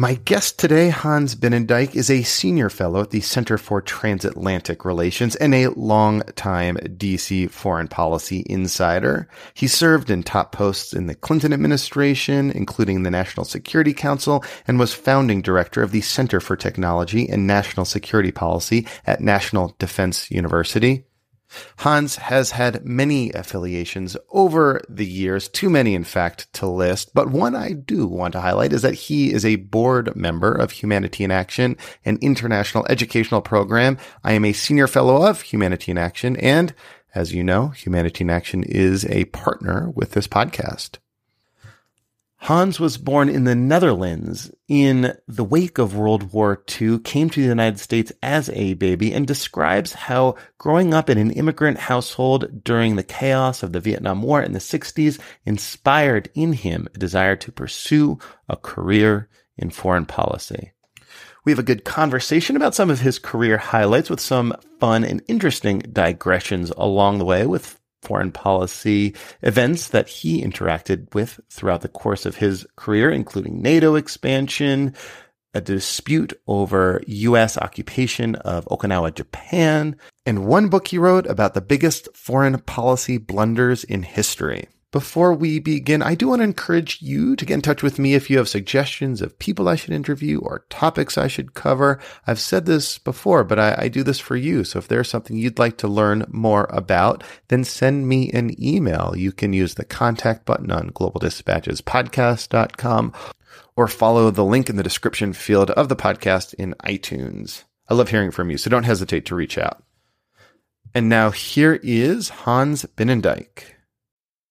My guest today, Hans Binnendijk, is a senior fellow at the Center for Transatlantic Relations and a long-time DC foreign policy insider. He served in top posts in the Clinton administration, including the National Security Council, and was founding director of the Center for Technology and National Security Policy at National Defense University. Hans has had many affiliations over the years, too many, in fact, to list. But one I do want to highlight is that he is a board member of Humanity in Action, an international educational program. I am a senior fellow of Humanity in Action. And as you know, Humanity in Action is a partner with this podcast. Hans was born in the Netherlands in the wake of World War II, came to the United States as a baby, and describes how growing up in an immigrant household during the chaos of the Vietnam War in the 60s inspired in him a desire to pursue a career in foreign policy. We have a good conversation about some of his career highlights with some fun and interesting digressions along the way with foreign policy events that he interacted with throughout the course of his career, including NATO expansion, a dispute over U.S. occupation of Okinawa, Japan, and one book he wrote about the biggest foreign policy blunders in history. Before we begin, I do want to encourage you to get in touch with me if you have suggestions of people I should interview or topics I should cover. I've said this before, but I, I, do this for you. So if there's something you'd like to learn more about, then send me an email. You can use the contact button on globaldispatchespodcast.com or follow the link in the description field of the podcast in iTunes. I love hearing from you, so don't hesitate to reach out. And now here is Hans Binnendijk.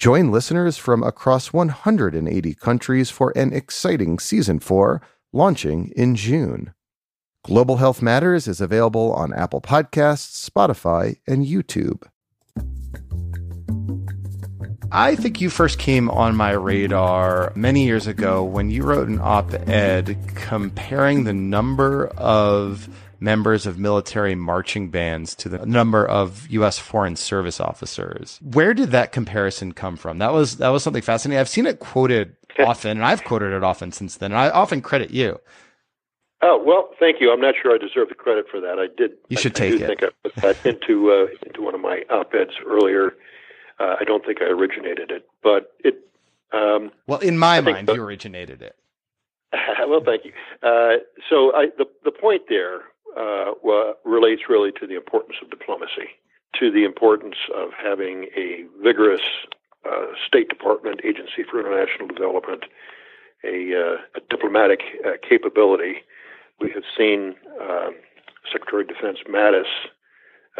Join listeners from across 180 countries for an exciting season 4 launching in June. Global Health Matters is available on Apple Podcasts, Spotify, and YouTube. I think you first came on my radar many years ago when you wrote an op ed comparing the number of members of military marching bands to the number of U.S. Foreign Service officers. Where did that comparison come from? That was that was something fascinating. I've seen it quoted often, and I've quoted it often since then. And I often credit you. Oh well, thank you. I'm not sure I deserve the credit for that. I did. You should I, take I do it. Think I put that into uh, into one of my op-eds earlier. Uh, I don't think I originated it, but it. Um, well, in my mind, the, you originated it. well, thank you. Uh, so I, the the point there uh, relates really to the importance of diplomacy, to the importance of having a vigorous uh, State Department agency for international development, a, uh, a diplomatic uh, capability. We have seen um, Secretary of Defense Mattis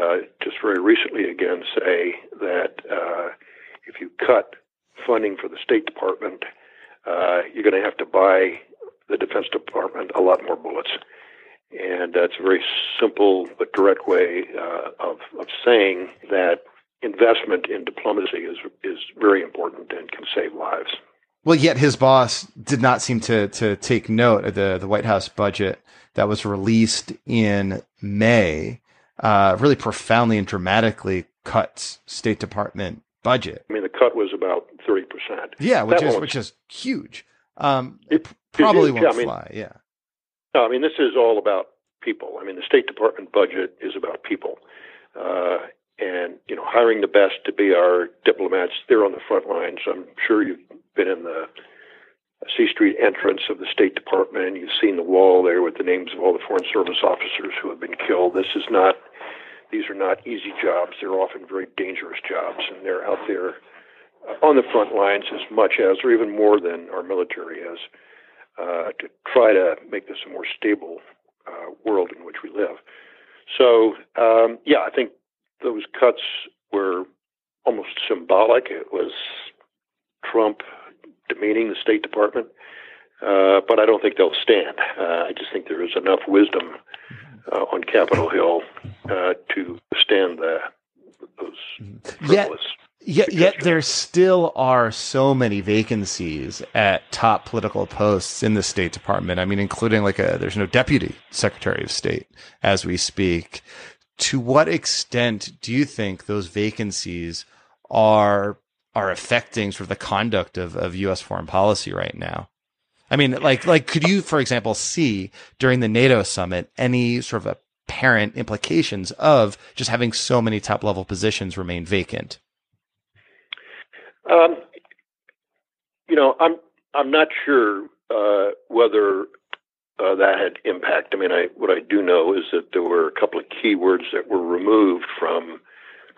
uh, just very recently again say that uh, if you cut funding for the State Department, you're going to have to buy the Defense Department a lot more bullets. And that's a very simple but direct way uh, of, of saying that investment in diplomacy is, is very important and can save lives. Well, yet his boss did not seem to, to take note of the, the White House budget that was released in May, uh, really profoundly and dramatically cuts State Department budget. I mean, the cut was about 30%. Yeah, which that is, which is huge. Um, it, probably it, won't yeah, I mean, fly. Yeah. No, I mean, this is all about people. I mean, the State Department budget is about people. Uh, and, you know, hiring the best to be our diplomats, they're on the front lines. I'm sure you've been in the C Street entrance of the State Department you've seen the wall there with the names of all the Foreign Service officers who have been killed. This is not these are not easy jobs. They're often very dangerous jobs, and they're out there uh, on the front lines as much as, or even more than, our military is, uh, to try to make this a more stable uh, world in which we live. So, um, yeah, I think those cuts were almost symbolic. It was Trump demeaning the State Department, uh, but I don't think they'll stand. Uh, I just think there is enough wisdom uh, on Capitol Hill uh, to stand the, those yet, yet, yet there still are so many vacancies at top political posts in the State Department. I mean, including like a there's no deputy Secretary of State as we speak. To what extent do you think those vacancies are are affecting sort of the conduct of, of U.S. foreign policy right now? I mean, like, like, could you, for example, see during the NATO summit any sort of apparent implications of just having so many top level positions remain vacant? Um, you know, I'm I'm not sure uh, whether uh, that had impact. I mean, I what I do know is that there were a couple of key words that were removed from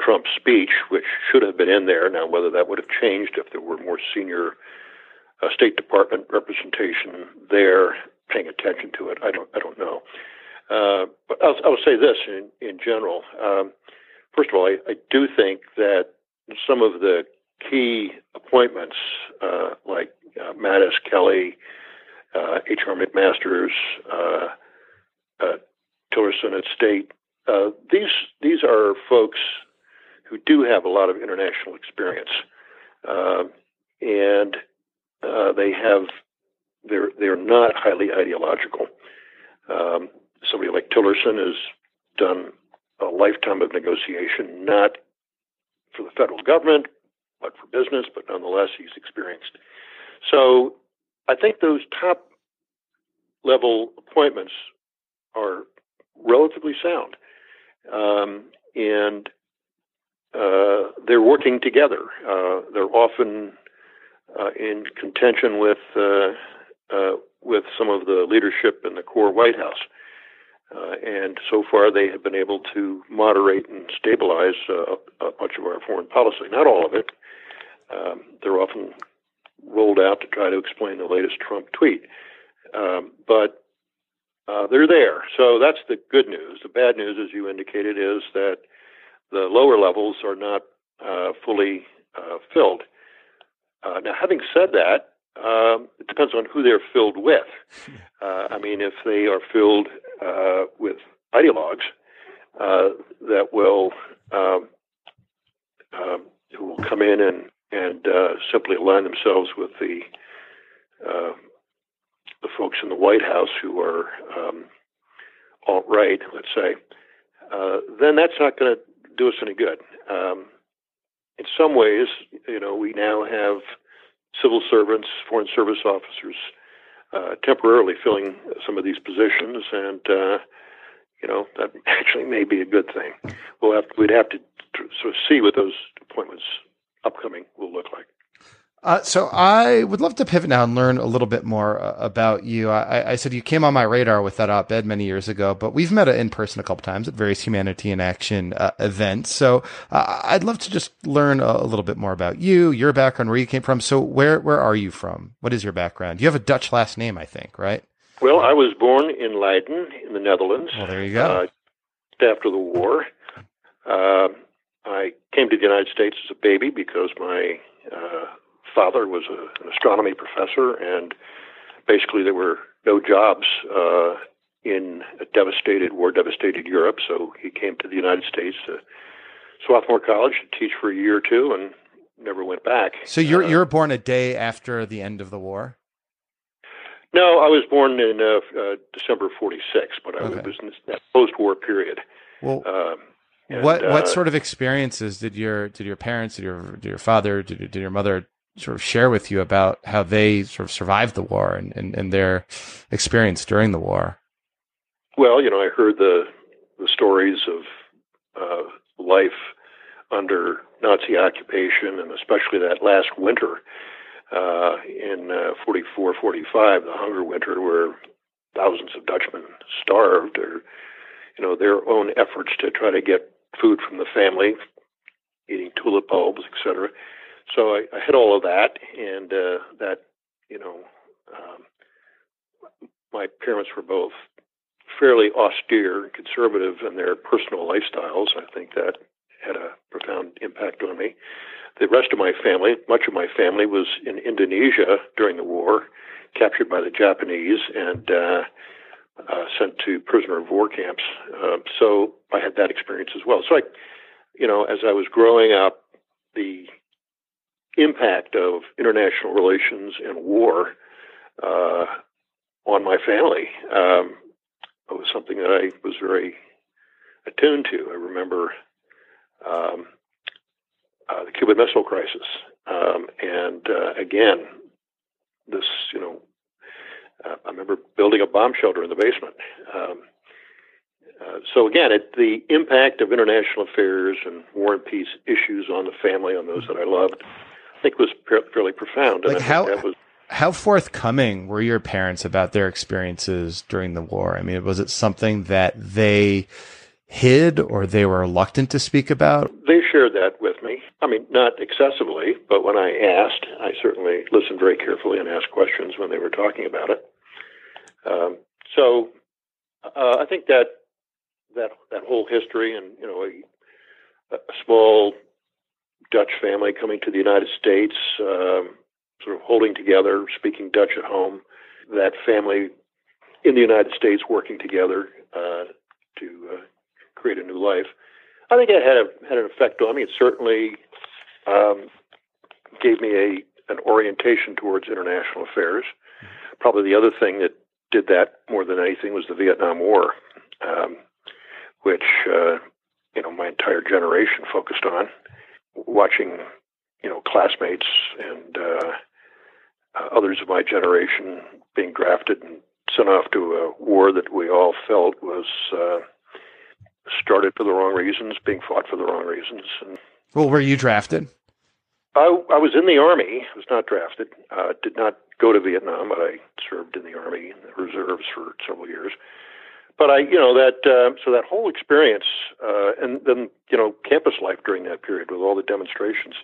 Trump's speech, which should have been in there. Now, whether that would have changed if there were more senior uh, State Department representation there paying attention to it, I don't, I don't know. Uh, but I'll, I'll, say this in, in general. Um, first of all, I, I, do think that some of the key appointments, uh, like uh, Mattis, Kelly, H.R. Uh, McMaster's, uh, Tillerson at State, these these are folks who do have a lot of international experience, uh, and uh, they have they're they're not highly ideological. Um, somebody like Tillerson has done a lifetime of negotiation, not for the federal government, but for business, but nonetheless he's experienced. So I think those top level appointments are relatively sound. Um, and uh, they're working together. Uh, they're often uh, in contention with uh, uh, with some of the leadership in the core White House, uh, and so far they have been able to moderate and stabilize much of our foreign policy. Not all of it. Um, they're often rolled out to try to explain the latest Trump tweet, um, but they're there. So that's the good news. The bad news, as you indicated, is that the lower levels are not uh, fully uh, filled. Uh, now, having said that, um, it depends on who they're filled with. Uh, I mean, if they are filled uh, with ideologues uh, that will um, um, who will come in and and simply align themselves with the the folks in the White House who are um, alt right, let's say, then that's not going to do us any good. Um, in some ways, you know, we now have civil servants, foreign service officers, uh, temporarily filling some of these positions, and uh, you know that actually may be a good thing. We'll have we'd have to sort of see what those appointments upcoming will look like. Uh, so I would love to pivot now and learn a little bit more uh, about you. I, I, said you came on my radar with that op-ed many years ago, but we've met in person a couple times at various Humanity in Action uh, events. So uh, I'd love to just learn a, a, little bit more about you, your background, where you came from. So where where are you from? What is your background? You have a Dutch last name, I think, right? Well, I was born in Leiden, in the Netherlands. Well, there you go. Uh, after the war, uh, I came to the United States as a baby because my father was a, an astronomy professor, and basically there were no jobs uh, in a devastated, war-devastated Europe. So he came to the United States to Swarthmore College to teach for a year or two, and never went back. So you're uh, you're born a day after the end of the war. No, I was born in uh, uh, December '46, but I okay. was in that post-war period. Well, um, and, what what uh, sort of experiences did your did your parents, did your did your father, did, did your mother sort of share with you about how they sort of survived the war and, and, and their experience during the war? Well, you know, I heard the the stories of uh, life under Nazi occupation, and especially that last winter uh, in uh, 44, 45, the hunger winter, where thousands of Dutchmen starved, or you know, their own efforts to try to get food from the family, eating tulip bulbs, etc. So I, I had all of that, and uh, that you know, um, my parents were both fairly austere and conservative in their personal lifestyles. I think that had a profound impact on me. The rest of my family, much of my family, was in Indonesia during the war, captured by the Japanese and uh, uh, sent to prisoner of war camps. Uh, so I had that experience as well. So I, you know, as I was growing up, the impact of international relations and war uh, on my family um, was something that I was very attuned to. I remember um, uh, the Cuban Missile Crisis, um, and uh, again, this you know, uh, I remember building a bomb shelter in the basement. Um, uh, so again, it, the impact of international affairs and war and peace issues on the family, on those that I loved, think was fairly profound. Like how was, how forthcoming were your parents about their experiences during the war? I mean, was it something that they hid or they were reluctant to speak about? They shared that with me. I mean, not excessively, but when I asked, I certainly listened very carefully and asked questions when they were talking about it. Um, so uh, I think that that that whole history and you know a, a small Dutch family coming to the United States, um, sort of holding together, speaking Dutch at home. That family in the United States working together uh, to uh, create a new life. I think it had a, had an effect on me. It certainly um, gave me a an orientation towards international affairs. Probably the other thing that did that more than anything was the Vietnam War. Um, which uh, you know my entire generation focused on, watching you know classmates and uh, uh, others of my generation being drafted and sent off to a war that we all felt was uh, started for the wrong reasons, being fought for the wrong reasons. And well, were you drafted? I, I was in the army. I was not drafted. Uh, did not go to Vietnam, but I served in the army in the reserves for several years but I, you know, that uh, so that whole experience, uh, and then you know, campus life during that period with all the demonstrations,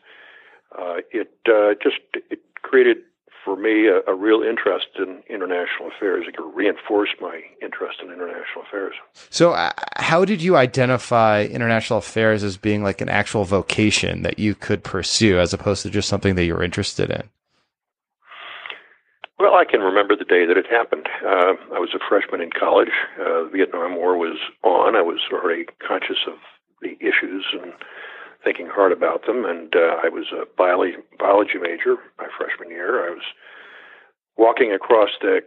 uh, it uh, just it created for me a, a, real interest in international affairs. It reinforced my interest in international affairs. So, uh, how did you identify international affairs as being like an actual vocation that you could pursue, as opposed to just something that you're interested in? Well, I can remember the day that it happened. Uh, I was a freshman in college. Uh, the Vietnam War was on. I was already conscious of the issues and thinking hard about them. And uh, I was a biology, biology major my freshman year. I was walking across the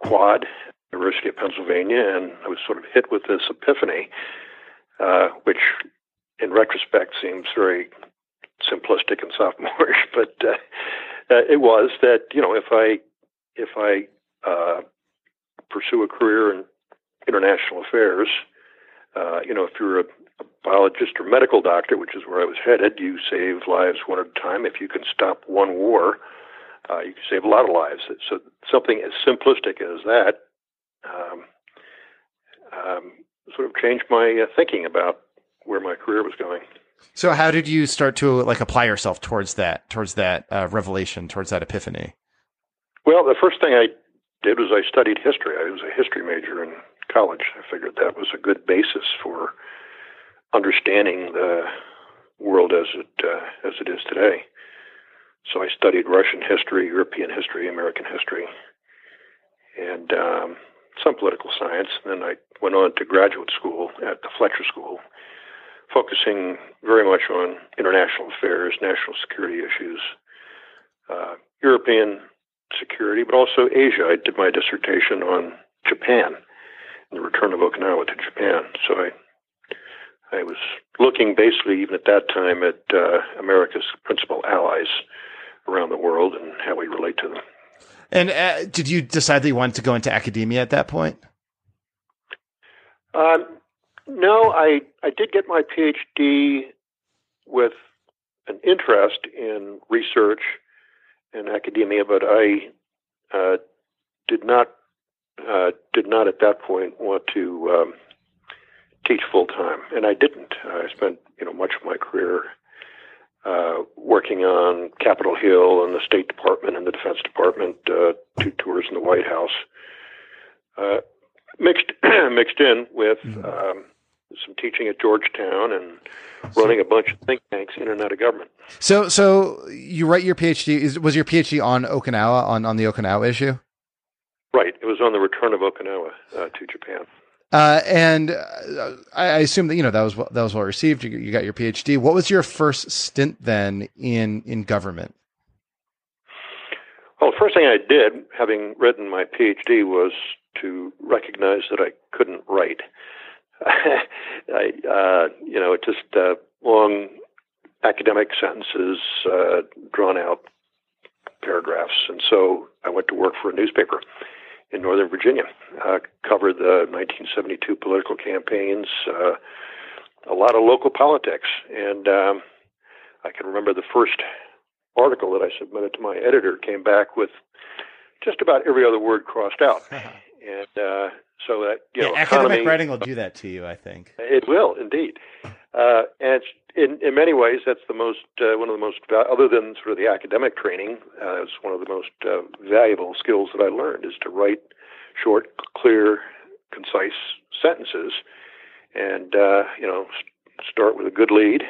quad, University of Pennsylvania, and I was sort of hit with this epiphany, uh, which in retrospect seems very simplistic and sophomorish, but uh, uh, it was that you know if I if I uh, pursue a career in international affairs, uh, you know if you're a, a biologist or medical doctor, which is where I was headed, you save lives one at a time. If you can stop one war, uh, you can save a lot of lives. So something as simplistic as that um, um, sort of changed my uh, thinking about where my career was going. So how did you start to like apply yourself towards that, towards that uh, revelation, towards that epiphany? Well, the first thing I did was I studied history. I was a history major in college. I figured that was a good basis for understanding the world as it uh, as it is today. So I studied Russian history, European history, American history, and um, some political science. And then I went on to graduate school at the Fletcher School focusing very much on international affairs, national security issues, uh, European security, but also Asia. I did my dissertation on Japan and the return of Okinawa to Japan. So I I was looking basically even at that time at uh, America's principal allies around the world and how we relate to them. And uh, did you decide that you wanted to go into academia at that point? Um, no, I I did get my PhD with an interest in research and academia, but I uh, did not uh, did not at that point want to um, teach full time, and I didn't. I spent you know much of my career uh, working on Capitol Hill and the State Department and the Defense Department, uh, two tours in the White House, uh, mixed mixed in with mm-hmm. um, some teaching at Georgetown and running a bunch of think tanks in and out of government. So, so you write your PhD. Is, was your PhD on Okinawa on on the Okinawa issue? Right. It was on the return of Okinawa uh, to Japan. Uh, and uh, I assume that you know that was that was well received. You, you, got your PhD. What was your first stint then in in government? Well, the first thing I did, having written my PhD, was to recognize that I couldn't write. I, uh, you know, just uh, long academic sentences, uh, drawn out paragraphs, and so I went to work for a newspaper in Northern Virginia. Uh, covered the 1972 political campaigns, uh, a lot of local politics, and um, I can remember the first article that I submitted to my editor came back with just about every other word crossed out, and uh, so that you yeah, know, academic economy, writing will do that to you, I think. It will indeed, uh, and in in many ways, that's the most uh, one of the most other than sort of the academic training. Uh, it's one of the most uh, valuable skills that I learned is to write short, clear, concise sentences, and uh, you know start with a good lead.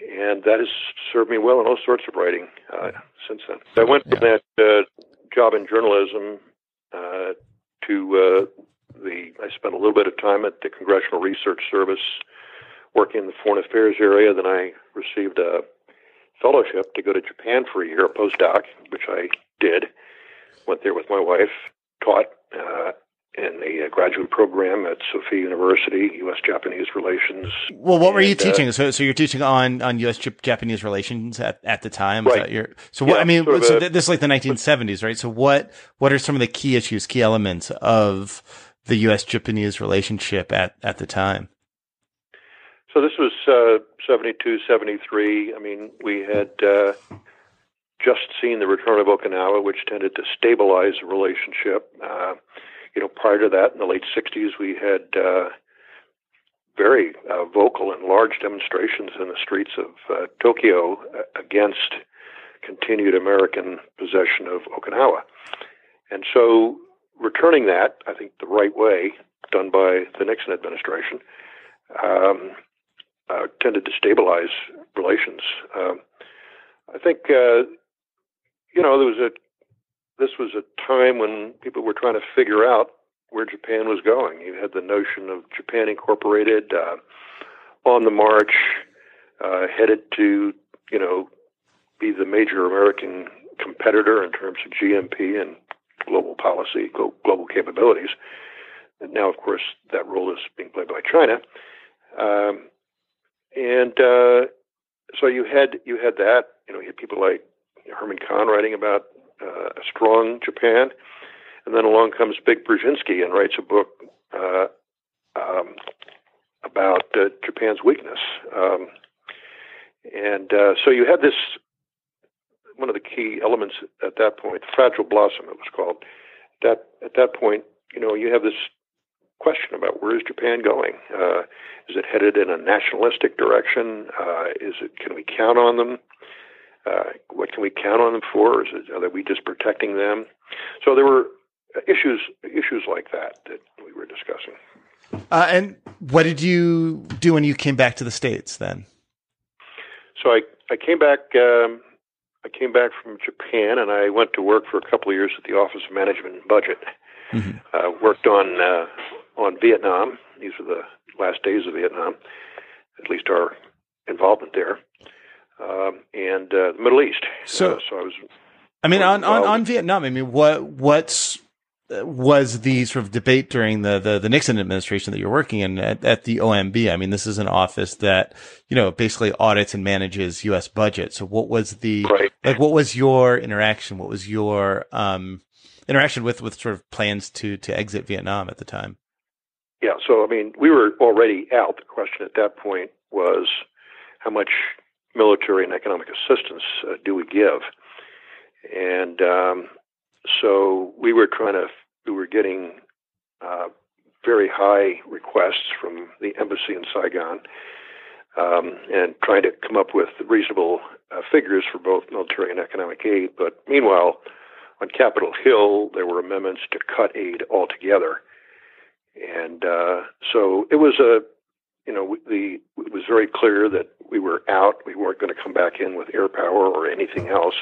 And that has served me well in all sorts of writing uh, since then. I went from yeah. that uh, job in journalism uh, to uh, the. I spent a little bit of time at the Congressional Research Service working in the foreign affairs area. Then I received a fellowship to go to Japan for a year, a postdoc, which I did. Went there with my wife, taught uh, in the uh, graduate program at Sophia University, U.S. Japanese relations. Well, what were you uh, teaching? Uh, so, so you're teaching on on U.S. Japanese relations at, at the time. Right. Your, so what? Yeah, I mean, so a, this is like the 1970s, right? So what what are some of the key issues, key elements of the U.S. Japanese relationship at at the time? So this was uh, 72, 73. I mean, we had uh, just seen the return of Okinawa, which tended to stabilize the relationship. Uh, you know, prior to that, in the late 60s, we had uh, very uh, vocal and large demonstrations in the streets of uh, Tokyo uh, against continued American possession of Okinawa. And so, returning that, I think the right way, done by the Nixon administration, um, uh, tended to stabilize relations. Um, I think uh, you know there was a this was a time when people were trying to figure out where Japan was going. You had the notion of Japan Incorporated uh, on the march, uh, headed to you know be the major American competitor in terms of GNP and global policy, global capabilities. And now, of course, that role is being played by China. Um, and uh, so you had you had that. You know, you had people like Herman Kahn writing about uh, a strong Japan, and then along comes Zbig Brzezinski and writes a book uh, um, about uh, Japan's weakness. Um, and uh, so you had this one of the key elements at that point, fragile blossom, it was called. That at that point, you know, you have this question about where is Japan going? Uh, is it headed in a nationalistic direction? Uh, is it? Can we count on them? Uh, what can we count on them for? Is it, are we just protecting them? So there were issues issues like that that we were discussing. Uh, and what did you do when you came back to the states then? So I I came back. Um, I came back from Japan and I went to work for a couple of years at the Office of Management and Budget. Mm-hmm. Uh, worked on uh, on Vietnam. These were the last days of Vietnam, at least our involvement there, um, and uh, the Middle East. So, uh, so I was. I mean, on, on, on Vietnam. I mean, what what's was the sort of debate during the, the, the Nixon administration that you're working in at, at, the OMB? I mean, this is an office that, you know, basically audits and manages U.S. budget. So what was the, right. like, what was your interaction? What was your, um, interaction with, with sort of plans to, to exit Vietnam at the time? Yeah, so I mean, we were already out. The question at that point was how much military and economic assistance uh, do we give? And um, so we were trying to, we were getting uh, very high requests from the embassy in Saigon, um, and trying to come up with reasonable uh, figures for both military and economic aid. But meanwhile, on Capitol Hill, there were amendments to cut aid altogether, and uh, so it was a you know, the it was very clear that we were out. We weren't going to come back in with air power or anything else.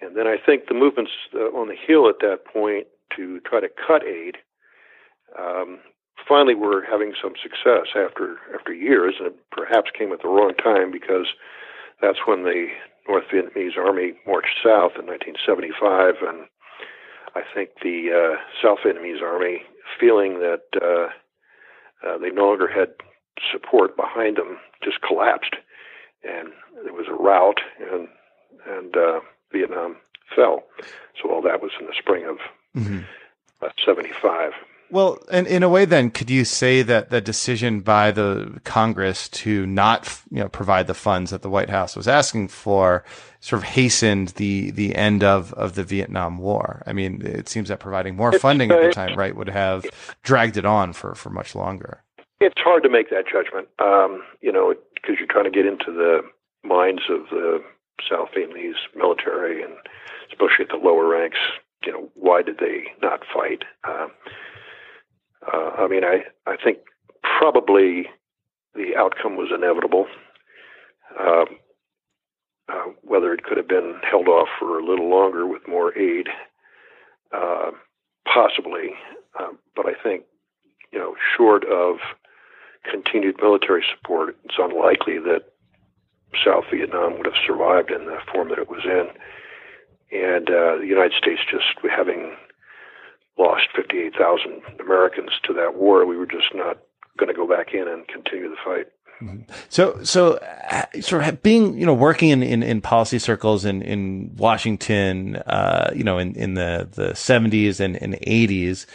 And then I think the movements uh, on the Hill at that point to try to cut aid um, finally were having some success after after years, and it perhaps came at the wrong time because that's when the North Vietnamese army marched south in 1975, and I think the uh, South Vietnamese army, feeling that uh, uh, they no longer had support behind them, just collapsed, and there was a rout, and and uh, Vietnam fell. So all that was in the spring of mm-hmm. uh, 75. Well, and in a way, then, could you say that the decision by the Congress to not, you know, provide the funds that the White House was asking for, sort of hastened the the end of of the Vietnam War? I mean, it seems that providing more funding at the time, right, would have dragged it on for for much longer. It's hard to make that judgment, um, you know, because you're trying to get into the minds of the South Vietnamese military, and especially at the lower ranks. You know, why did they not fight? Uh, uh, I mean, I I think probably the outcome was inevitable. Um, uh, whether it could have been held off for a little longer with more aid, uh, possibly. Uh, but I think, you know, short of continued military support, it's unlikely that South Vietnam would have survived in the form that it was in. And uh, the United States just having lost 58,000 Americans to that war, we were just not going to go back in and continue the fight. Mm-hmm. So, so uh, sort of being, you know, working in, in, in policy circles in, in Washington, uh, you know, in, in the, the seventies and, and eighties,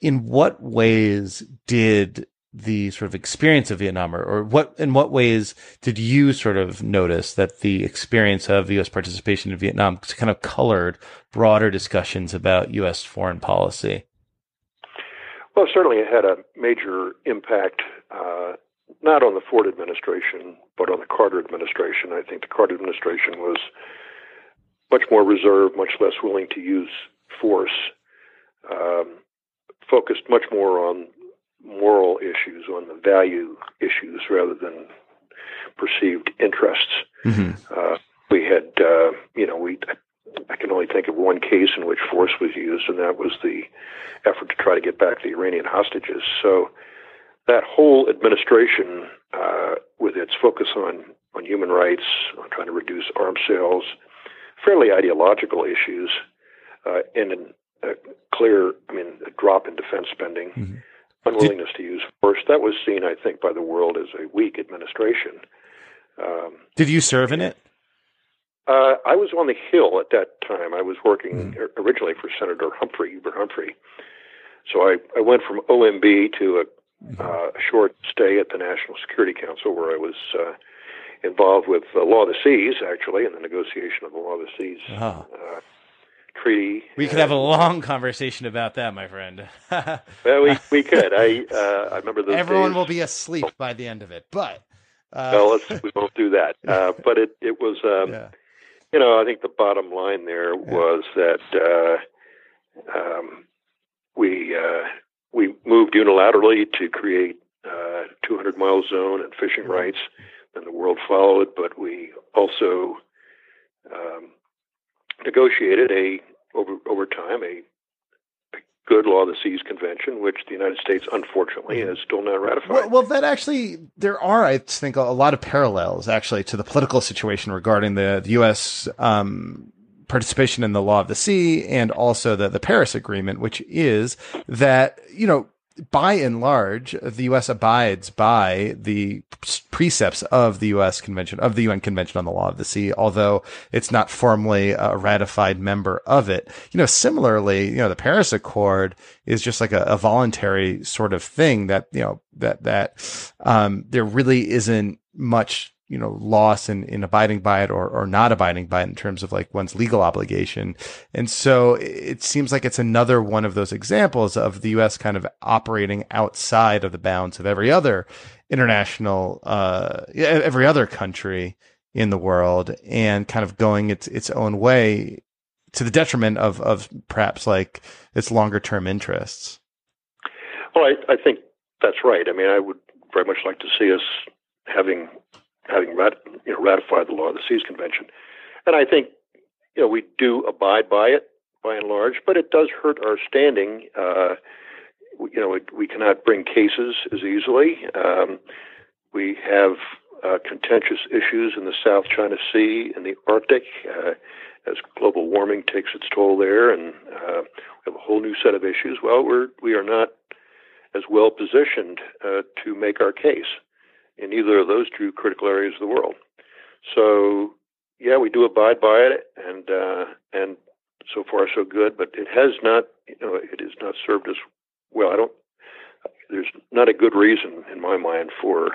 in what ways did the sort of experience of Vietnam, or, or, what in what ways did you sort of notice that the experience of U.S. participation in Vietnam kind of colored broader discussions about U.S. foreign policy? Well, certainly it had a major impact, uh, not on the Ford administration, but on the Carter administration. I think the Carter administration was much more reserved, much less willing to use force, um, focused much more on moral issues, on the value issues, rather than perceived interests. Mm-hmm. Uh, we had, uh, you know, we I can only think of one case in which force was used, and that was the effort to try to get back the Iranian hostages. So that whole administration, uh, with its focus on on human rights, on trying to reduce arms sales, fairly ideological issues, uh, and a clear, I mean, a drop in defense spending. Mm-hmm unwillingness Did, to use force. That was seen, I think, by the world as a weak administration. Um, Did you serve in it? Uh, I was on the Hill at that time. I was working mm. originally for Senator Humphrey, Hubert Humphrey. So I, I went from OMB to a, mm-hmm. uh, short stay at the National Security Council where I was uh, involved with the Law of the Seas, actually, in the negotiation of the Law of the Seas. Uh-huh. Uh, treaty. We could have a long conversation about that, my friend. well, we we could. I uh, I remember those. Everyone days. will be asleep by the end of it, but uh... well, let's, we won't do that. Uh, but it it was. Um, yeah. You know, I think the bottom line there was that uh, um, we uh, we moved unilaterally to create uh, 200 mile zone and fishing rights, and the world followed. But we also um, negotiated a over over time a, a good law of the seas convention, which the United States unfortunately has still not ratified. Well, well, that actually there are, I think, a lot of parallels actually to the political situation regarding the, the U.S. Um, participation in the law of the sea and also the, the Paris Agreement, which is that, you know, by and large, the U.S. abides by the precepts of the U.S. Convention, of the UN Convention on the Law of the Sea, although it's not formally a ratified member of it. You know, similarly, you know, the Paris Accord is just like a, a voluntary sort of thing that, you know, that, that, um, there really isn't much you know, loss in, in abiding by it or, or not abiding by it in terms of like one's legal obligation. And so it seems like it's another one of those examples of the U.S. kind of operating outside of the bounds of every other international, uh, every other country in the world and kind of going its, its own way to the detriment of, of perhaps like its longer term interests. Well, I, I think that's right. I mean, I would very much like to see us having having rat, you know, ratified the Law of the Seas Convention. And I think, you know, we do abide by it by and large, but it does hurt our standing. Uh, you know, we, we, cannot bring cases as easily. Um, we have uh, contentious issues in the South China Sea and the Arctic uh, as global warming takes its toll there, and uh, we have a whole new set of issues. Well, we're we are not as well positioned uh, to make our case in either of those two critical areas of the world. So, yeah, we do abide by it, and uh, and so far so good. But it has not, you know, it has not served us well. I don't. There's not a good reason in my mind for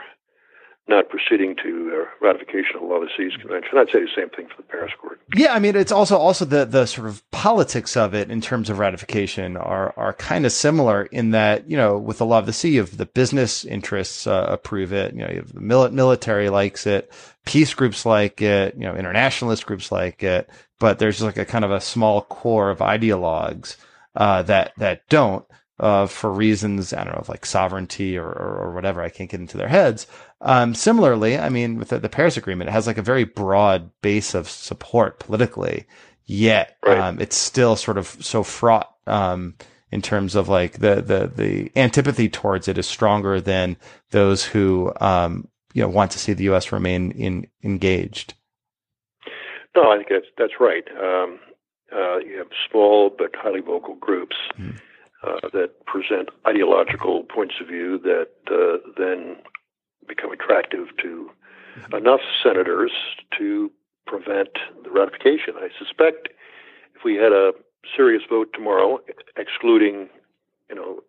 not proceeding to uh, ratification of the Law of the Seas Convention. I'd say the same thing for the Paris Accord. Yeah, I mean, it's also also the the sort of politics of it in terms of ratification are are kind of similar in that you know with the Law of the Sea, if the business interests uh, approve it, you know, the mil- military likes it, peace groups like it, you know, internationalist groups like it, but there's like a kind of a small core of ideologues uh, that that don't. Uh, for reasons I don't know, like sovereignty or, or, or whatever, I can't get into their heads. Um, similarly, I mean, with the, the, Paris Agreement, it has like a very broad base of support politically, yet right. um, it's still sort of so fraught um, in terms of like the, the the antipathy towards it is stronger than those who um, you know want to see the U.S. remain in engaged. No, I think that's that's right. Um, uh, you have small but highly vocal groups. Mm. Uh, that present ideological points of view that uh, then become attractive to enough senators to prevent the ratification. I suspect if we had a serious vote tomorrow, excluding, you know,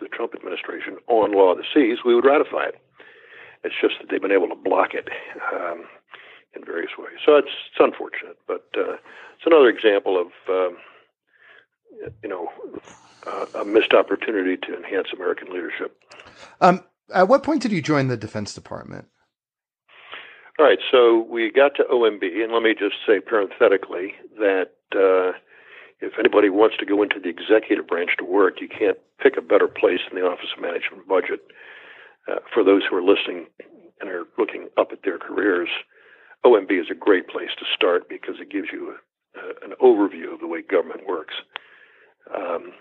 the Trump administration on law of the seas, we would ratify it. It's just that they've been able to block it um, in various ways. So it's, it's unfortunate, but uh, it's another example of, um, you know, uh, a missed opportunity to enhance American leadership. Um, at what point did you join the Defense Department? All right, so we got to OMB, and let me just say parenthetically that uh, if anybody wants to go into the executive branch to work, you can't pick a better place than the Office of Management Budget. Uh, for those who are listening and are looking up at their careers, OMB is a great place to start because it gives you a, a, an overview of the way government works. Um,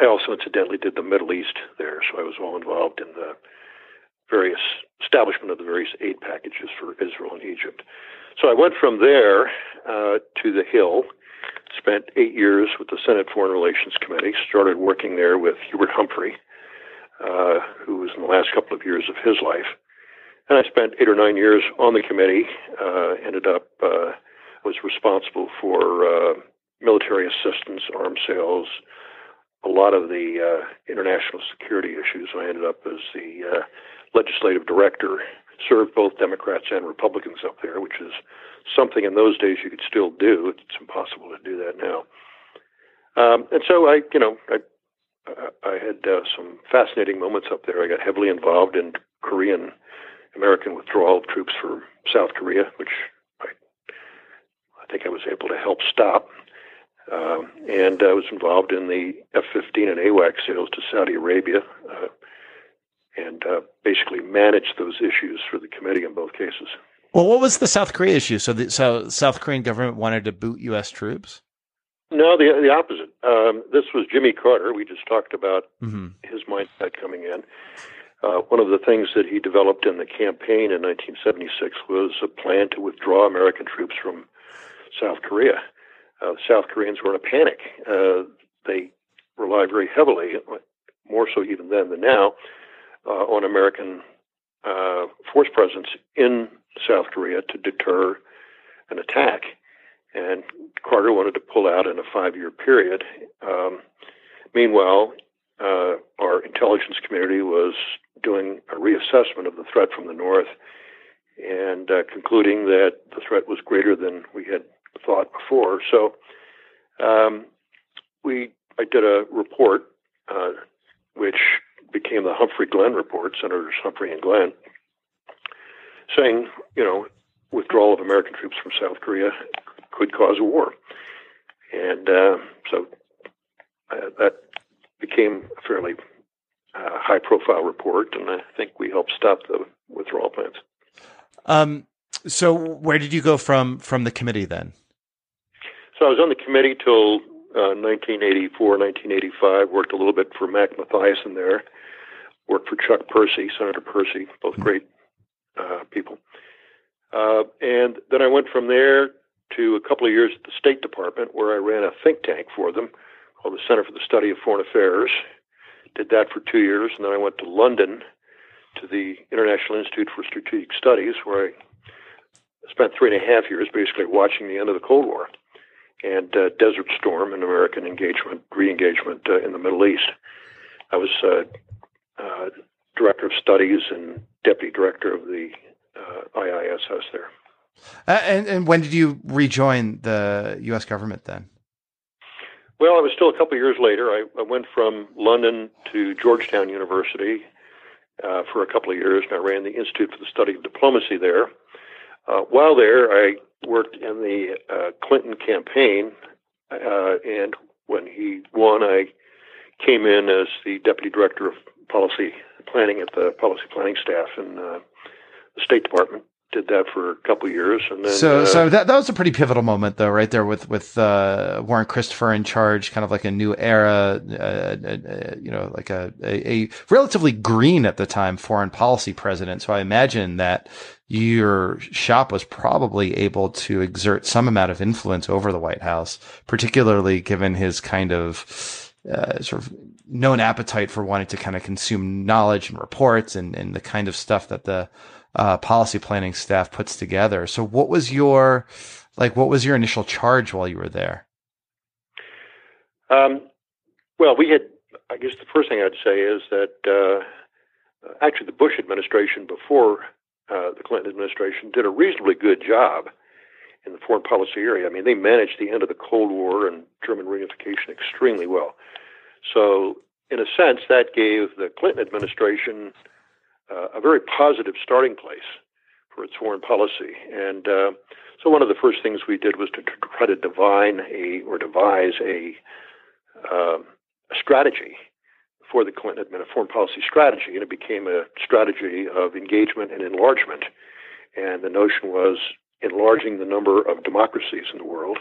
I also incidentally did the Middle East there, so I was well involved in the various establishment of the various aid packages for Israel and Egypt. So I went from there uh, to the Hill, spent eight years with the Senate Foreign Relations Committee, started working there with Hubert Humphrey, uh, who was in the last couple of years of his life. And I spent eight or nine years on the committee, uh, ended up, uh, was responsible for uh, military assistance, arms sales, a lot of the uh, international security issues. I ended up as the uh, legislative director, served both Democrats and Republicans up there, which is something in those days you could still do. It's impossible to do that now. Um, and so I, you know, I, I had uh, some fascinating moments up there. I got heavily involved in Korean American withdrawal of troops for South Korea, which I, I think I was able to help stop. Um, and I was involved in the F-15 and AWACS sales to Saudi Arabia, uh, and uh, basically managed those issues for the committee in both cases. Well, what was the South Korea issue? So, the so South Korean government wanted to boot U.S. troops. No, the the opposite. Um, this was Jimmy Carter. We just talked about mm-hmm. his mindset coming in. Uh, one of the things that he developed in the campaign in 1976 was a plan to withdraw American troops from South Korea uh, South Koreans were in a panic. Uh, they relied very heavily, more so even then than now, uh, on American uh, force presence in South Korea to deter an attack. And Carter wanted to pull out in a five year period. Um, meanwhile, uh, our intelligence community was doing a reassessment of the threat from the north and uh, concluding that the threat was greater than we had thought before. So um, we I did a report uh, which became the Humphrey Glenn report, Senators Humphrey and Glenn, saying, you know, withdrawal of American troops from South Korea could cause a war. And uh, so uh, that became a fairly uh, high profile report, and I think we helped stop the withdrawal plans. Um, so, where did you go from from the committee then? So, I was on the committee till uh, 1984, 1985. Worked a little bit for Mac Mathiasen there. Worked for Chuck Percy, Senator Percy, both hmm. great uh, people. Uh, and then I went from there to a couple of years at the State Department, where I ran a think tank for them called the Center for the Study of Foreign Affairs. Did that for two years, and then I went to London to the International Institute for Strategic Studies, where I spent three and a half years basically watching the end of the Cold War and uh, Desert Storm and American engagement, re-engagement uh, in the Middle East. I was uh, uh director of studies and deputy director of the uh, IISS there. Uh, and, and when did you rejoin the U.S. government then? Well, it was still a couple of years later. I, I went from London to Georgetown University uh, for a couple of years, and I ran the Institute for the Study of Diplomacy there. Uh, while there, I worked in the uh, Clinton campaign, uh, and when he won, I came in as the deputy director of policy planning at the policy planning staff in uh, the State Department did that for a couple of years, and then so uh, so that that was a pretty pivotal moment, though, right there with with uh, Warren Christopher in charge, kind of like a new era, uh, uh, uh, you know, like a, a, a relatively green at the time foreign policy president. So I imagine that your shop was probably able to exert some amount of influence over the White House, particularly given his kind of uh, sort of known appetite for wanting to kind of consume knowledge and reports and, and the kind of stuff that the uh, policy planning staff puts together. So, what was your like? What was your initial charge while you were there? Um, well, we had. I guess the first thing I'd say is that uh, actually the Bush administration before uh, the Clinton administration did a reasonably good job in the foreign policy area. I mean, they managed the end of the Cold War and German reunification extremely well. So, in a sense, that gave the Clinton administration uh, a very positive starting place for its foreign policy. And uh, so one of the first things we did was to try to divine a or devise a, uh, a strategy for the Clinton administration, foreign policy strategy, and it became a strategy of engagement and enlargement. And the notion was enlarging the number of democracies in the world,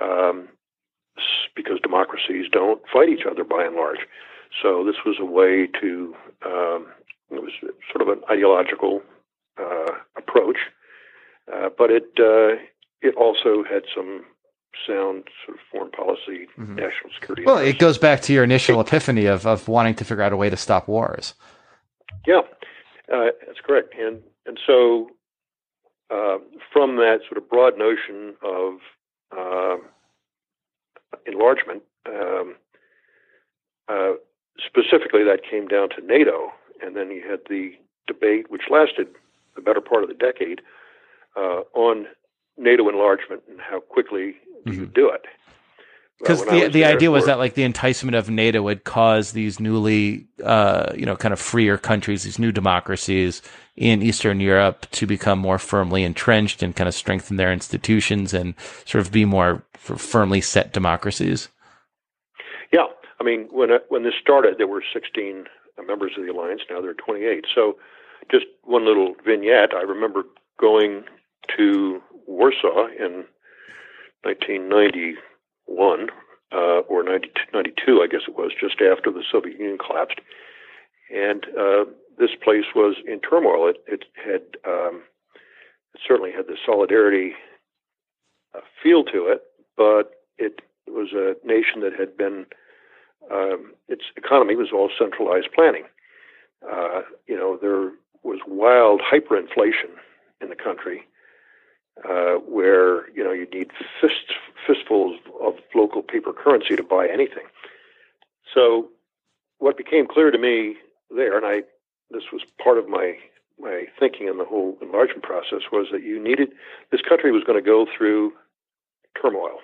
um, because democracies don't fight each other by and large. So this was a way to um, it was sort of an ideological uh, approach, uh, but it uh, it also had some sound sort of foreign policy, mm-hmm. national security. Well, it goes back to your initial epiphany of of wanting to figure out a way to stop wars. Yeah, uh, that's correct, and and so uh, from that sort of broad notion of uh, enlargement. Um, specifically, that came down to NATO and then you had the debate, which lasted the better part of the decade, uh, on NATO enlargement and how quickly mm-hmm. you do it. Because the the idea was that like the enticement of NATO would cause these newly, uh, you know, kind of freer countries, these new democracies in Eastern Europe to become more firmly entrenched and kind of strengthen their institutions and sort of be more firmly set democracies. Yeah, I mean, when when this started, there were 16 members of the alliance. Now there are 28. So, just one little vignette. I remember going to Warsaw in 1991 uh, or 90, 92, I guess it was, just after the Soviet Union collapsed, and uh, this place was in turmoil. It, it had um, it certainly had the solidarity uh, feel to it, but it was a nation that had been um, its economy was all centralized planning. Uh, you know, there was wild hyperinflation in the country, uh, where you know you need fists, fistfuls of local paper currency to buy anything. So, what became clear to me there, and I, this was part of my my thinking in the whole enlargement process was that you needed this country was going to go through turmoil,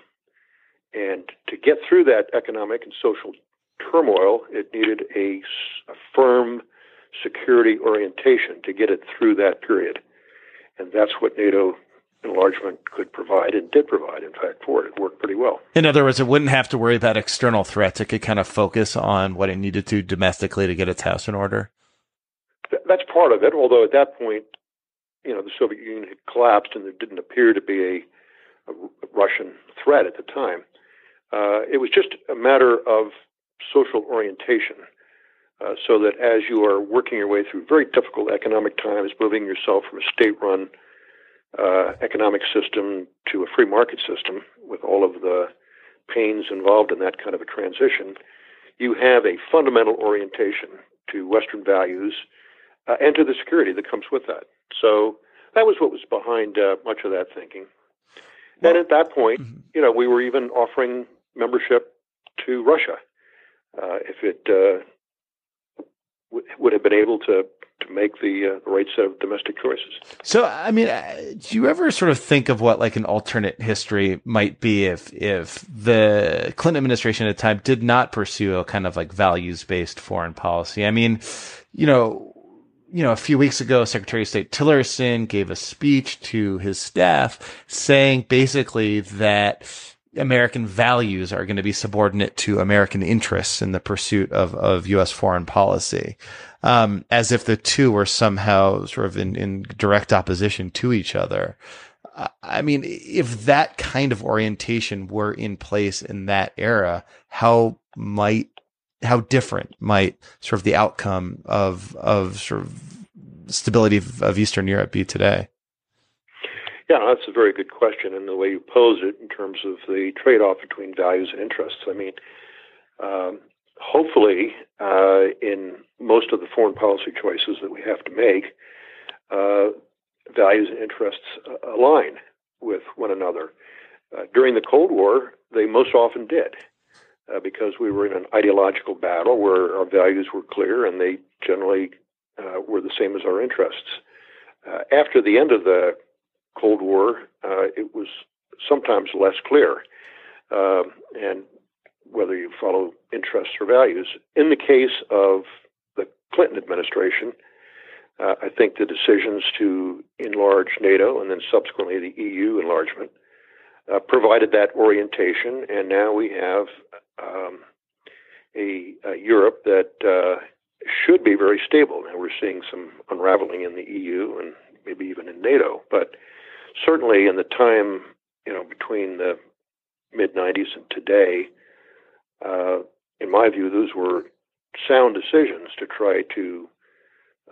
and to get through that economic and social turmoil, it needed a, a firm security orientation to get it through that period, and that's what NATO enlargement could provide and did provide, in fact, for it. It worked pretty well. In other words, it wouldn't have to worry about external threats. It could kind of focus on what it needed to domestically to get its house in order. Th- that's part of it, although at that point, you know, the Soviet Union had collapsed and there didn't appear to be a, a Russian threat at the time. Uh, it was just a matter of social orientation. Uh, so that as you are working your way through very difficult economic times, moving yourself from a state run uh, economic system to a free market system with all of the pains involved in that kind of a transition, you have a fundamental orientation to Western values uh, and to the security that comes with that. So that was what was behind uh, much of that thinking. Well, and at that point, mm-hmm. you know, we were even offering membership to Russia uh, if it uh, w- would have been able to to make the, uh, the right set of domestic choices. So, I mean, uh, do you ever sort of think of what like an alternate history might be if if the Clinton administration at the time did not pursue a kind of like values based foreign policy? I mean, you know. You know, a few weeks ago, Secretary of State Tillerson gave a speech to his staff saying basically that American values are going to be subordinate to American interests in the pursuit of, of U.S. foreign policy um, as if the two were somehow sort of in, in direct opposition to each other. I mean, if that kind of orientation were in place in that era, how might, how different might sort of the outcome of, of sort of stability of, of Eastern Europe be today? Yeah, that's a very good question, and the way you pose it in terms of the trade-off between values and interests. I mean, um, hopefully, uh, in most of the foreign policy choices that we have to make, uh, values and interests uh, align with one another. Uh, during the Cold War, they most often did. Uh, because we were in an ideological battle where our values were clear and they generally uh, were the same as our interests. after the end of the Cold War, it was sometimes less clear. Um, and whether you follow interests or values. In the case of the Clinton administration, uh, I think the decisions to enlarge NATO and then subsequently the EU enlargement uh, provided that orientation, and now we have um, a, a, Europe that uh, should be very stable. Now we're seeing some unraveling in the EU and maybe even in NATO, but certainly in the time you know between the mid 90s and today, uh, in my view, those were sound decisions to try to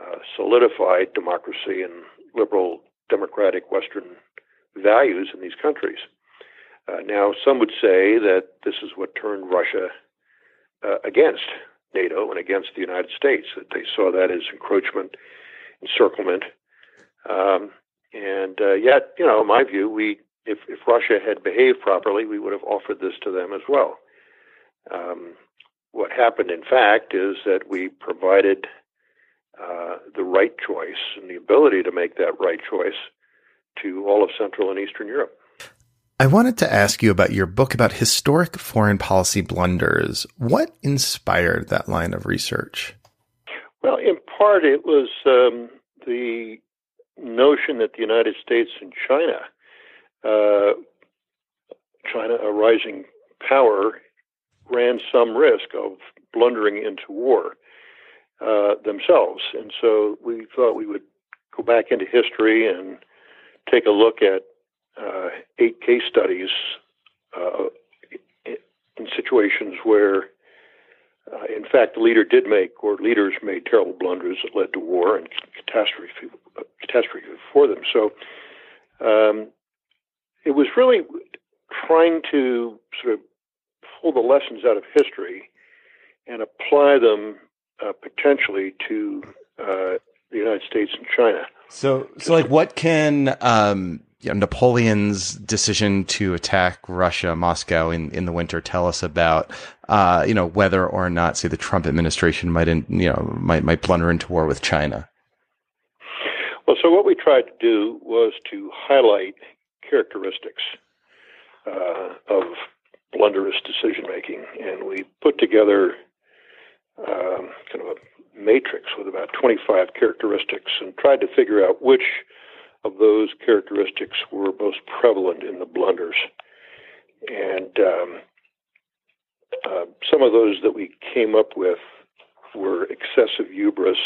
uh, solidify democracy and liberal democratic Western values in these countries. Uh, now, some would say that this is what turned Russia uh, against NATO and against the United States, that they saw that as encroachment, encirclement. Um, and uh, yet, you know, in my view, we if, if Russia had behaved properly, we would have offered this to them as well. Um, what happened, in fact, is that we provided uh, the right choice and the ability to make that right choice to all of Central and Eastern Europe. I wanted to ask you about your book about historic foreign policy blunders. What inspired that line of research? Well, in part, it was um, the notion that the United States and China, uh, China, a rising power ran some risk of blundering into war uh, themselves. And so we thought we would go back into history and take a look at uh, eight case studies uh, in situations where, uh, in fact, the leader did make, or leaders made terrible blunders that led to war and catastrophe, catastrophe for them. So um, it was really trying to sort of pull the lessons out of history and apply them uh, potentially to uh, the United States and China. So, so like, what can um, Napoleon's decision to attack Russia, Moscow in, in the winter tell us about, uh, you know, whether or not, say, the Trump administration might, in, you know, might might blunder into war with China? So what we tried to do was to highlight characteristics uh, of blunderous decision making, and we put together um, kind of a matrix with about 25 characteristics and tried to figure out which of those characteristics were most prevalent in the blunders. And um, uh, some of those that we came up with were excessive hubris,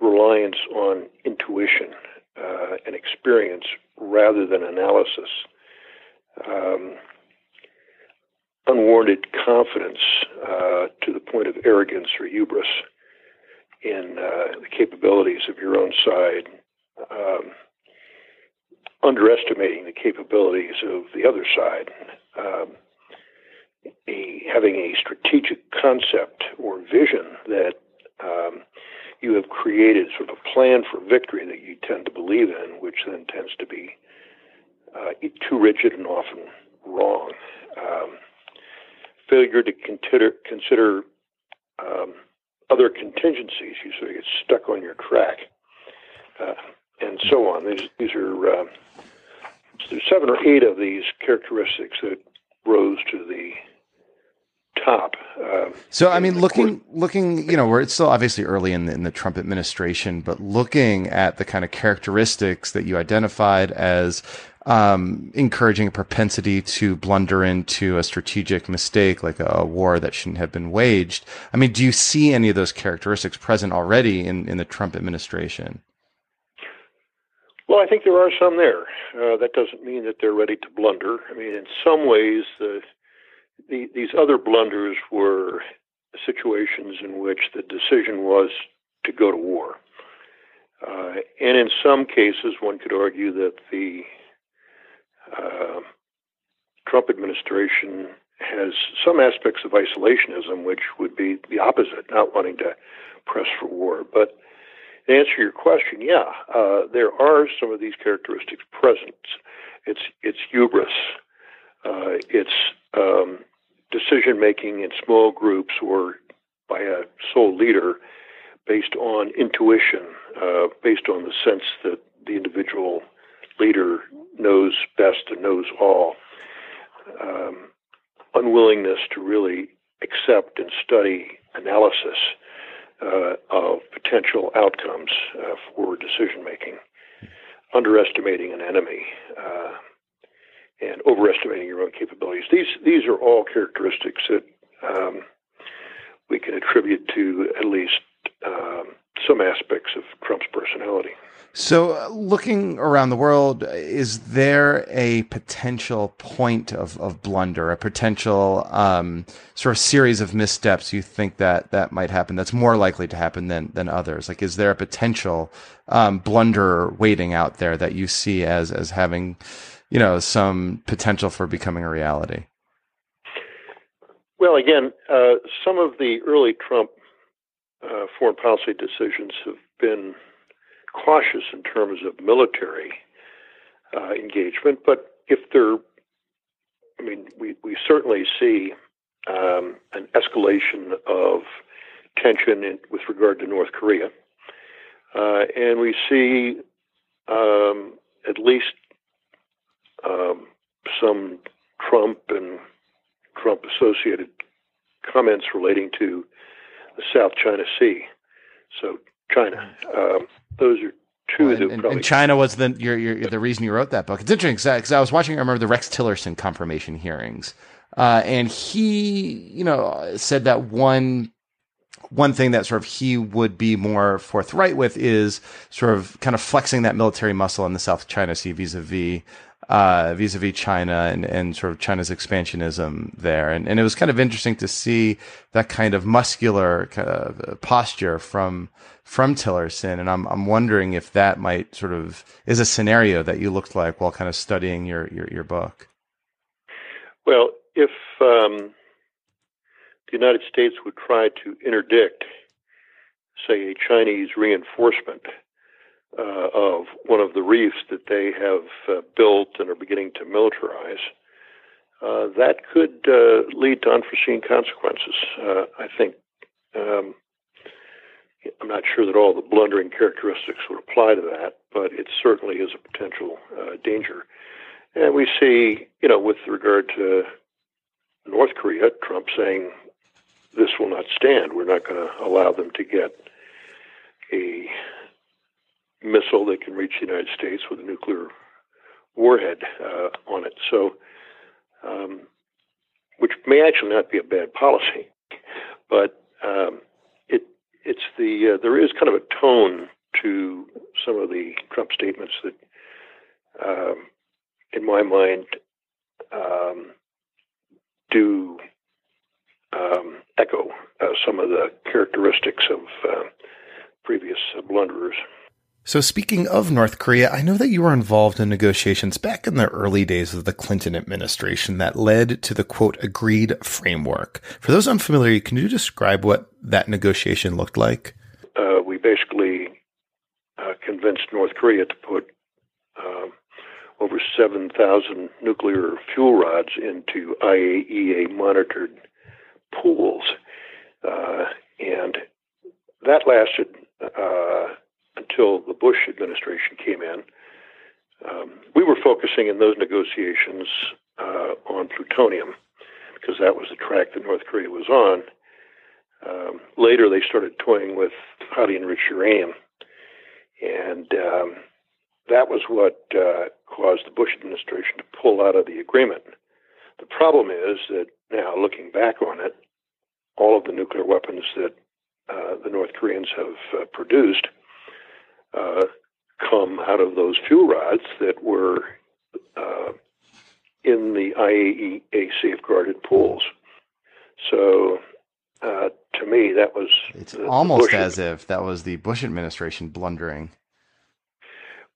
reliance on intuition uh, and experience rather than analysis, um, unwarranted confidence uh, to the point of arrogance or hubris in uh, the capabilities of your own side, um, underestimating the capabilities of the other side. Um, a, having a strategic concept or vision that um, you have created sort of a plan for victory that you tend to believe in, which then tends to be uh, too rigid and often wrong. Um, failure to consider, consider um, other contingencies, you sort of get stuck on your track, uh, and so on. These, these are uh, there's seven or eight of these characteristics that rose to the top. Um, so, I mean, looking, looking, you know, we're it's still obviously early in the, in the Trump administration, but looking at the kind of characteristics that you identified as um, encouraging a propensity to blunder into a strategic mistake, like a, a, war that shouldn't have been waged. I mean, do you see any of those characteristics present already in, in the Trump administration? Well, I think there are some there. Uh, that doesn't mean that they're ready to blunder. I mean, in some ways, the the, these other blunders were situations in which the decision was to go to war. Uh, and in some cases, one could argue that the uh, Trump administration has some aspects of isolationism, which would be the opposite, not wanting to press for war. But to answer your question, yeah, uh, there are some of these characteristics present. It's it's hubris. Uh, it's um, decision making in small groups or by a sole leader based on intuition, uh, based on the sense that the individual leader knows best and knows all. Um, unwillingness to really accept and study analysis uh, of potential outcomes uh, for decision making, underestimating an enemy, uh, and overestimating your own capabilities. These these are all characteristics that um, we can attribute to at least um, some aspects of Trump's personality. So, uh, looking around the world, is there a potential point of, of blunder, a potential um, sort of series of missteps you think that that might happen that's more likely to happen than, than others? Like, is there a potential um, blunder waiting out there that you see as, as having you know, some potential for becoming a reality? Well, again, uh, some of the early Trump uh, foreign policy decisions have been cautious in terms of military uh, engagement, but if they're, I mean, we, we certainly see um, an escalation of tension in, with regard to North Korea. Uh, and we see um, at least um, some Trump and Trump associated comments relating to the South China Sea. So China, um, those are two well, and, and, and, China was the your, your, the reason you wrote that book. It's interesting because I was watching. I remember the Rex Tillerson confirmation hearings, uh, and he, you know, said that one one thing that sort of he would be more forthright with is sort of kind of flexing that military muscle in the South China Sea vis-a-vis uh, vis-a-vis China and, and sort of China's expansionism there. And, and it was kind of interesting to see that kind of muscular kind of posture from, from Tillerson. And I'm, I'm wondering if that might sort of is a scenario that you looked like while kind of studying your, your, your book. Well, if, um, the United States would try to interdict, say, a Chinese reinforcement uh, of one of the reefs that they have uh, built and are beginning to militarize, uh, that could uh, lead to unforeseen consequences. Uh, I think um, I'm not sure that all the blundering characteristics would apply to that, but it certainly is a potential uh, danger. And we see, you know, with regard to North Korea, Trump saying this will not stand. We're not going to allow them to get a missile that can reach the United States with a nuclear warhead uh, on it. So, um, which may actually not be a bad policy, but um, it it's the uh, there is kind of a tone to some of the Trump statements that, um, in my mind, um, do um, echo uh, some of the characteristics of uh, previous blunderers. So, speaking of North Korea, I know that you were involved in negotiations back in the early days of the Clinton administration that led to the quote agreed framework. For those unfamiliar, can you describe what that negotiation looked like? Uh, we basically uh, convinced North Korea to put um, over 7,000 nuclear fuel rods into IAEA monitored pools. Uh, and that lasted uh, until the Bush administration came in. Um, we were focusing in those negotiations uh, on plutonium because that was the track that North Korea was on. Um, later, they started toying with highly enriched uranium, and um, that was what uh, caused the Bush administration to pull out of the agreement. The problem is that now, looking back on it, all of the nuclear weapons that uh, the North Koreans have uh, produced uh, come out of those fuel rods that were uh, in the IAEA safeguarded pools. So, uh, to me, that was it's the, almost the as if that was the Bush administration blundering.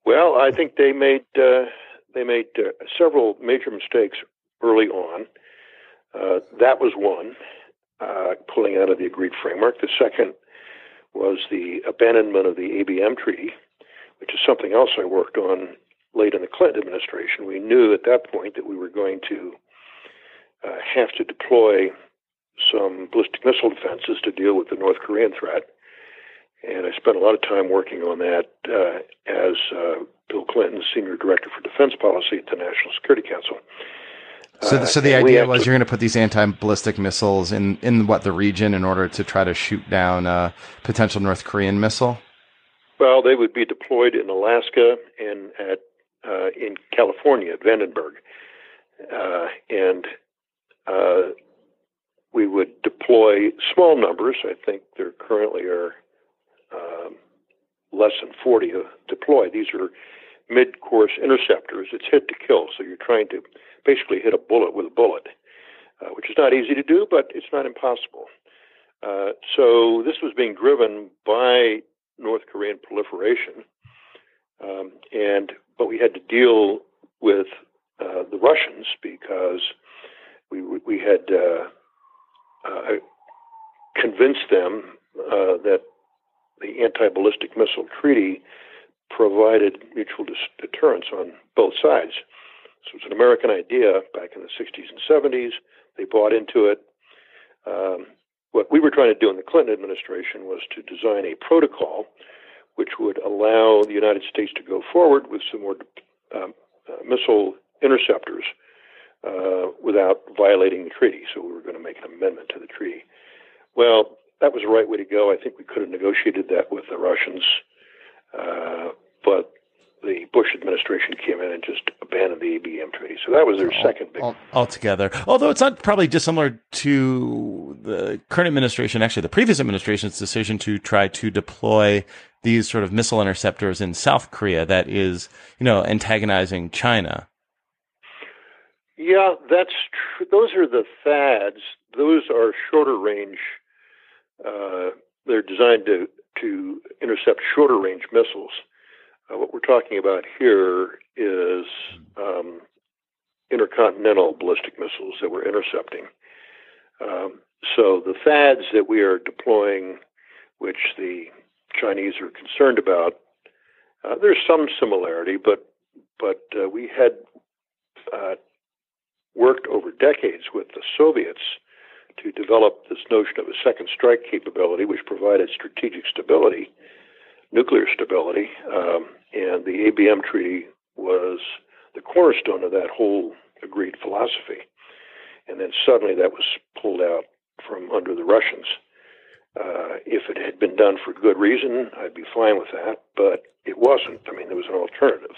Well, I think they made uh, they made uh, several major mistakes early on. Uh, that was one, pulling out of the agreed framework. The second was the abandonment of the ABM treaty, which is something else I worked on late in the Clinton administration. We knew at that point that we were going to uh, have to deploy some ballistic missile defenses to deal with the North Korean threat. And I spent a lot of time working on that uh, as uh, Bill Clinton's senior director for defense policy at the National Security Council. So, uh, so the idea was you're going to put these anti-ballistic missiles in, in what the region in order to try to shoot down a potential North Korean missile. Well, they would be deployed in Alaska and at uh, in California at Vandenberg, uh, and uh, we would deploy small numbers. I think there currently are um, less than 40 deployed. These are mid-course interceptors. It's hit to kill, so you're trying to basically hit a bullet with a bullet, uh, which is not easy to do, but it's not impossible. Uh, so this was being driven by North Korean proliferation, um, and but we had to deal with uh, the Russians because we we had uh, uh, convinced them uh, that the anti-ballistic missile treaty provided mutual dis- deterrence on both sides. So was an American idea back in the 60s and 70s. They bought into it. Um, what we were trying to do in the Clinton administration was to design a protocol which would allow the United States to go forward with some more um, uh, missile interceptors uh, without violating the treaty. So we were going to make an amendment to the treaty. Well, that was the right way to go. I think we could have negotiated that with the Russians, uh, but the Bush administration came in and just abandoned the ABM treaty. So that was their all, second big. All, altogether. Although it's not probably dissimilar to the current administration, actually the previous administration's decision to try to deploy these sort of missile interceptors in South Korea that is, you know, antagonizing China. Yeah, that's true. Those are the THAADs. Those are shorter range. Uh, they're designed to to intercept shorter range missiles. Uh, what we're talking about here is um, intercontinental ballistic missiles that we're intercepting. Um, so the THAADs that we are deploying, which the Chinese are concerned about, uh, there's some similarity, but but uh, we had uh, worked over decades with the Soviets to develop this notion of a second strike capability, which provided strategic stability nuclear stability. Um, and the ABM Treaty was the cornerstone of that whole agreed philosophy. And then suddenly that was pulled out from under the Russians. Uh, if it had been done for good reason, I'd be fine with that, but it wasn't. I mean, there was an alternative.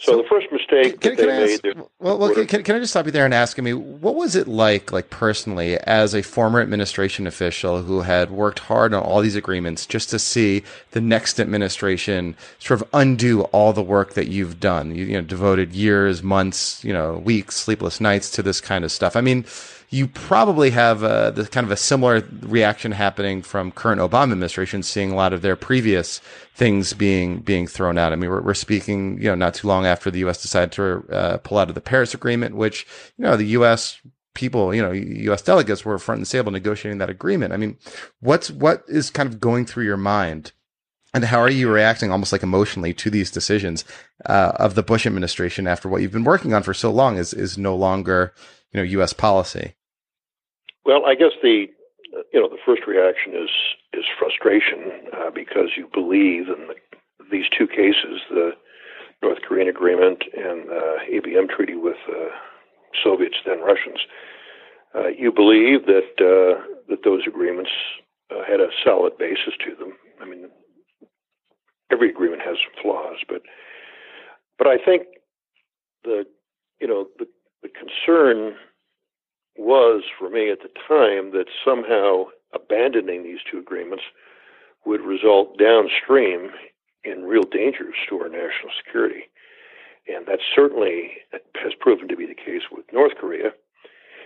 So, so the first mistake can, that can they ask, made. Well, well can, can I just stop you there and ask? I mean, what was it like, like personally, as a former administration official who had worked hard on all these agreements, just to see the next administration sort of undo all the work that you've done? You, you know, devoted years, months, you know, weeks, sleepless nights to this kind of stuff. I mean, you probably have uh, the kind of a similar reaction happening from current Obama administration, seeing a lot of their previous things being being thrown out. I mean, we're, we're speaking, you know, not too long after the U.S. decided to uh, pull out of the Paris Agreement, which you know the U.S. people, you know, U.S. delegates were front and table negotiating that agreement. I mean, what's what is kind of going through your mind? And how are you reacting almost like emotionally to these decisions uh, of the Bush administration after what you've been working on for so long is is no longer, you know, U.S. policy? Well, I guess the you know the first reaction is is frustration uh, because you believe in the, these two cases, the North Korean agreement and the ABM treaty with uh, Soviets then Russians. Uh, you believe that uh, that those agreements uh, had a solid basis to them. I mean, every agreement has flaws, but but I think the you know the the concern was for me at the time that somehow abandoning these two agreements would result downstream in real dangers to our national security. And that certainly has proven to be the case with North Korea.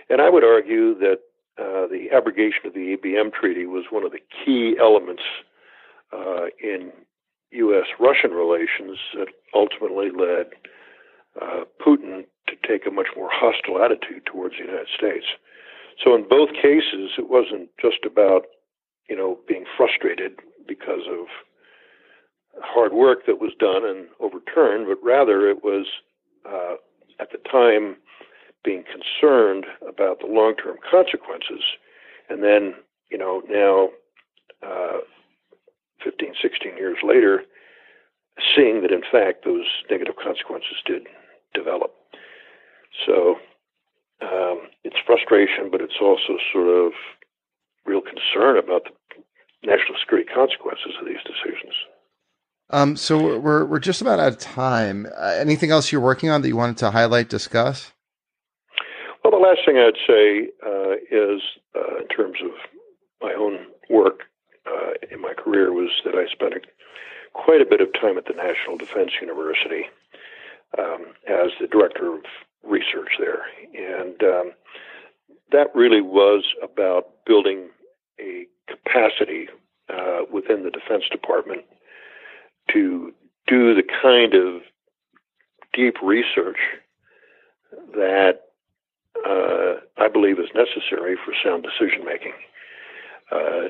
And I would argue that uh, the abrogation of the ABM Treaty was one of the key elements uh, in U.S. Russian relations that ultimately led uh, Putin to take a much more hostile attitude towards the United States. So in both cases, it wasn't just about, you know, being frustrated because of hard work that was done and overturned, but rather it was uh, at the time being concerned about the long-term consequences, and then, you know, now, uh, 15, 16 years later, seeing that in fact those negative consequences did develop. So um, it's frustration, but it's also sort of real concern about the national security consequences of these decisions. Um, so we're we're just about out of time. Uh, anything else you're working on that you wanted to highlight, discuss? Well, the last thing I'd say uh, is, uh, in terms of my own work uh, in my career, was that I spent a, quite a bit of time at the National Defense University um, as the director of research there. And um, that really was about building a capacity uh, within the Defense Department to do the kind of deep research that uh, I believe is necessary for sound decision making. Uh,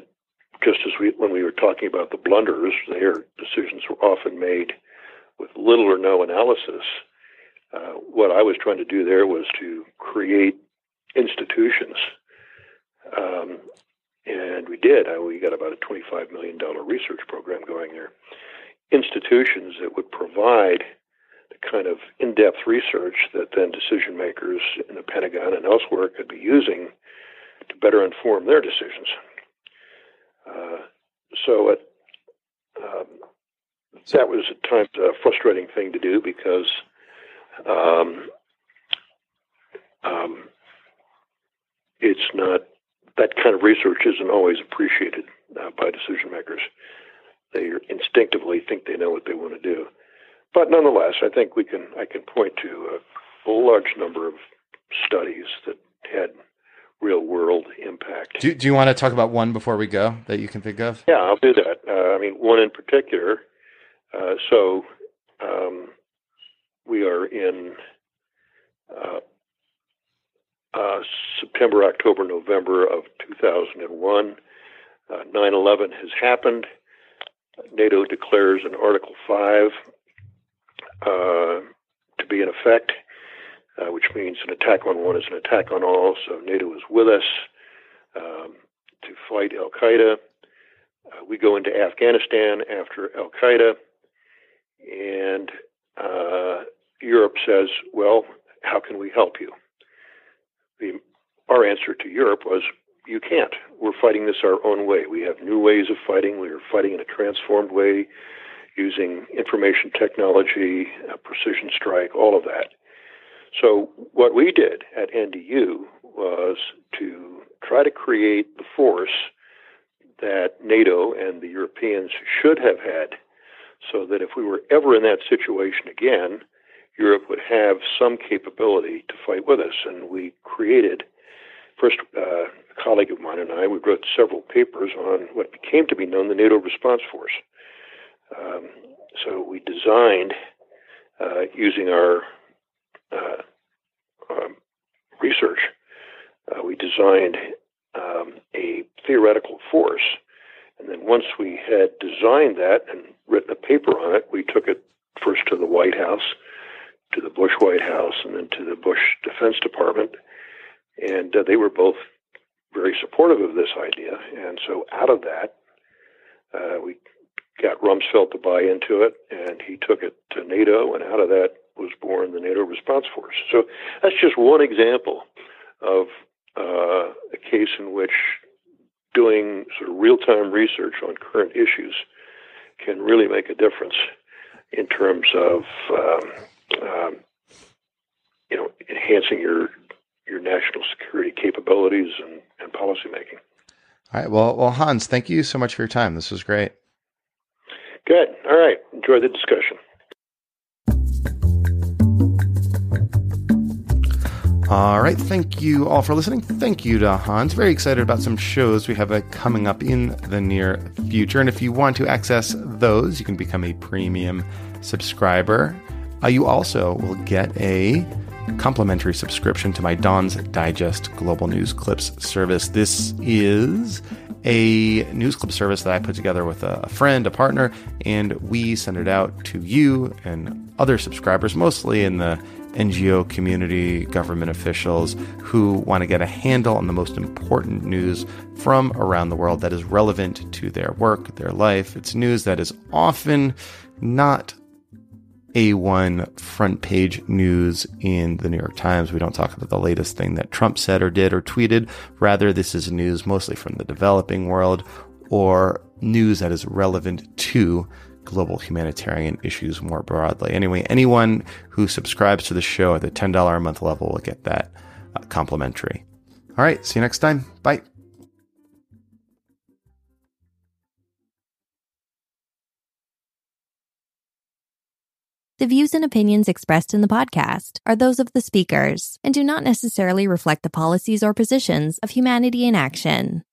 just as we, when we were talking about the blunders, their decisions were often made with little or no analysis. Uh, what I was trying to do there was to create institutions. Um, and we did. Uh, we got about a $25 million research program going there. Institutions that would provide the kind of in depth research that then decision makers in the Pentagon and elsewhere could be using to better inform their decisions. Uh, so it, um, that was at times a frustrating thing to do because um, um, it's not that kind of research isn't always appreciated uh, by decision makers. They instinctively think they know what they want to do, but nonetheless, I think we can I can point to a, large number of studies that had real world impact. Do, do you want to talk about one before we go that you can think of? Yeah, I'll do that. Uh, I mean, one in particular. Uh, so, um, we are in uh, uh, September, October, November of 2001. Uh, 9 11 has happened. NATO declares an Article 5 uh, to be in effect, uh, which means an attack on one is an attack on all. So NATO is with us um, to fight Al Qaeda. Uh, we go into Afghanistan after Al Qaeda and uh, Europe says, "Well, how can we help you?" The, our answer to Europe was, "You can't. We're fighting this our own way. We have new ways of fighting. We are fighting in a transformed way, using information technology, uh, precision strike, all of that." So what we did at NDU was to try to create the force that NATO and the Europeans should have had so that if we were ever in that situation again, Europe would have some capability to fight with us. And we created, first, uh, a colleague of mine and I, we wrote several papers on what became to be known the NATO Response Force. Um, so we designed, uh, using our uh, um, research, uh, we designed um, a theoretical force. And then once we had designed that and written a paper on it, we took it first to the White House, to the Bush White House, and then to the Bush Defense Department. And uh, they were both very supportive of this idea. And so out of that, uh, we got Rumsfeld to buy into it, and he took it to NATO, and out of that was born the NATO Response Force. So that's just one example of uh, a case in which doing sort of real time research on current issues can really make a difference in terms of um, um, you know enhancing your your national security capabilities and, and policy making. All right. Well, well, Hans, thank you so much for your time. This was great. Good. All right. Enjoy the discussion. All right. Thank you all for listening. Thank you to Hans. Very excited about some shows we have uh, coming up in the near future. And if you want to access those, you can become a premium subscriber. Uh, you also will get a complimentary subscription to my DAWNS Digest Global News Clips service. This is a news clip service that I put together with a friend, a partner, and we send it out to you and other subscribers, mostly in the NGO community, government officials who want to get a handle on the most important news from around the world that is relevant to their work, their life. It's news that is often not a1 front page news in the New York Times. We don't talk about the latest thing that Trump said or did or tweeted. Rather, this is news mostly from the developing world or news that is relevant to global humanitarian issues more broadly. Anyway, anyone who subscribes to the show at the $10 a month level will get that uh, complimentary. All right, see you next time. Bye. The views and opinions expressed in the podcast are those of the speakers and do not necessarily reflect the policies or positions of Humanity in Action.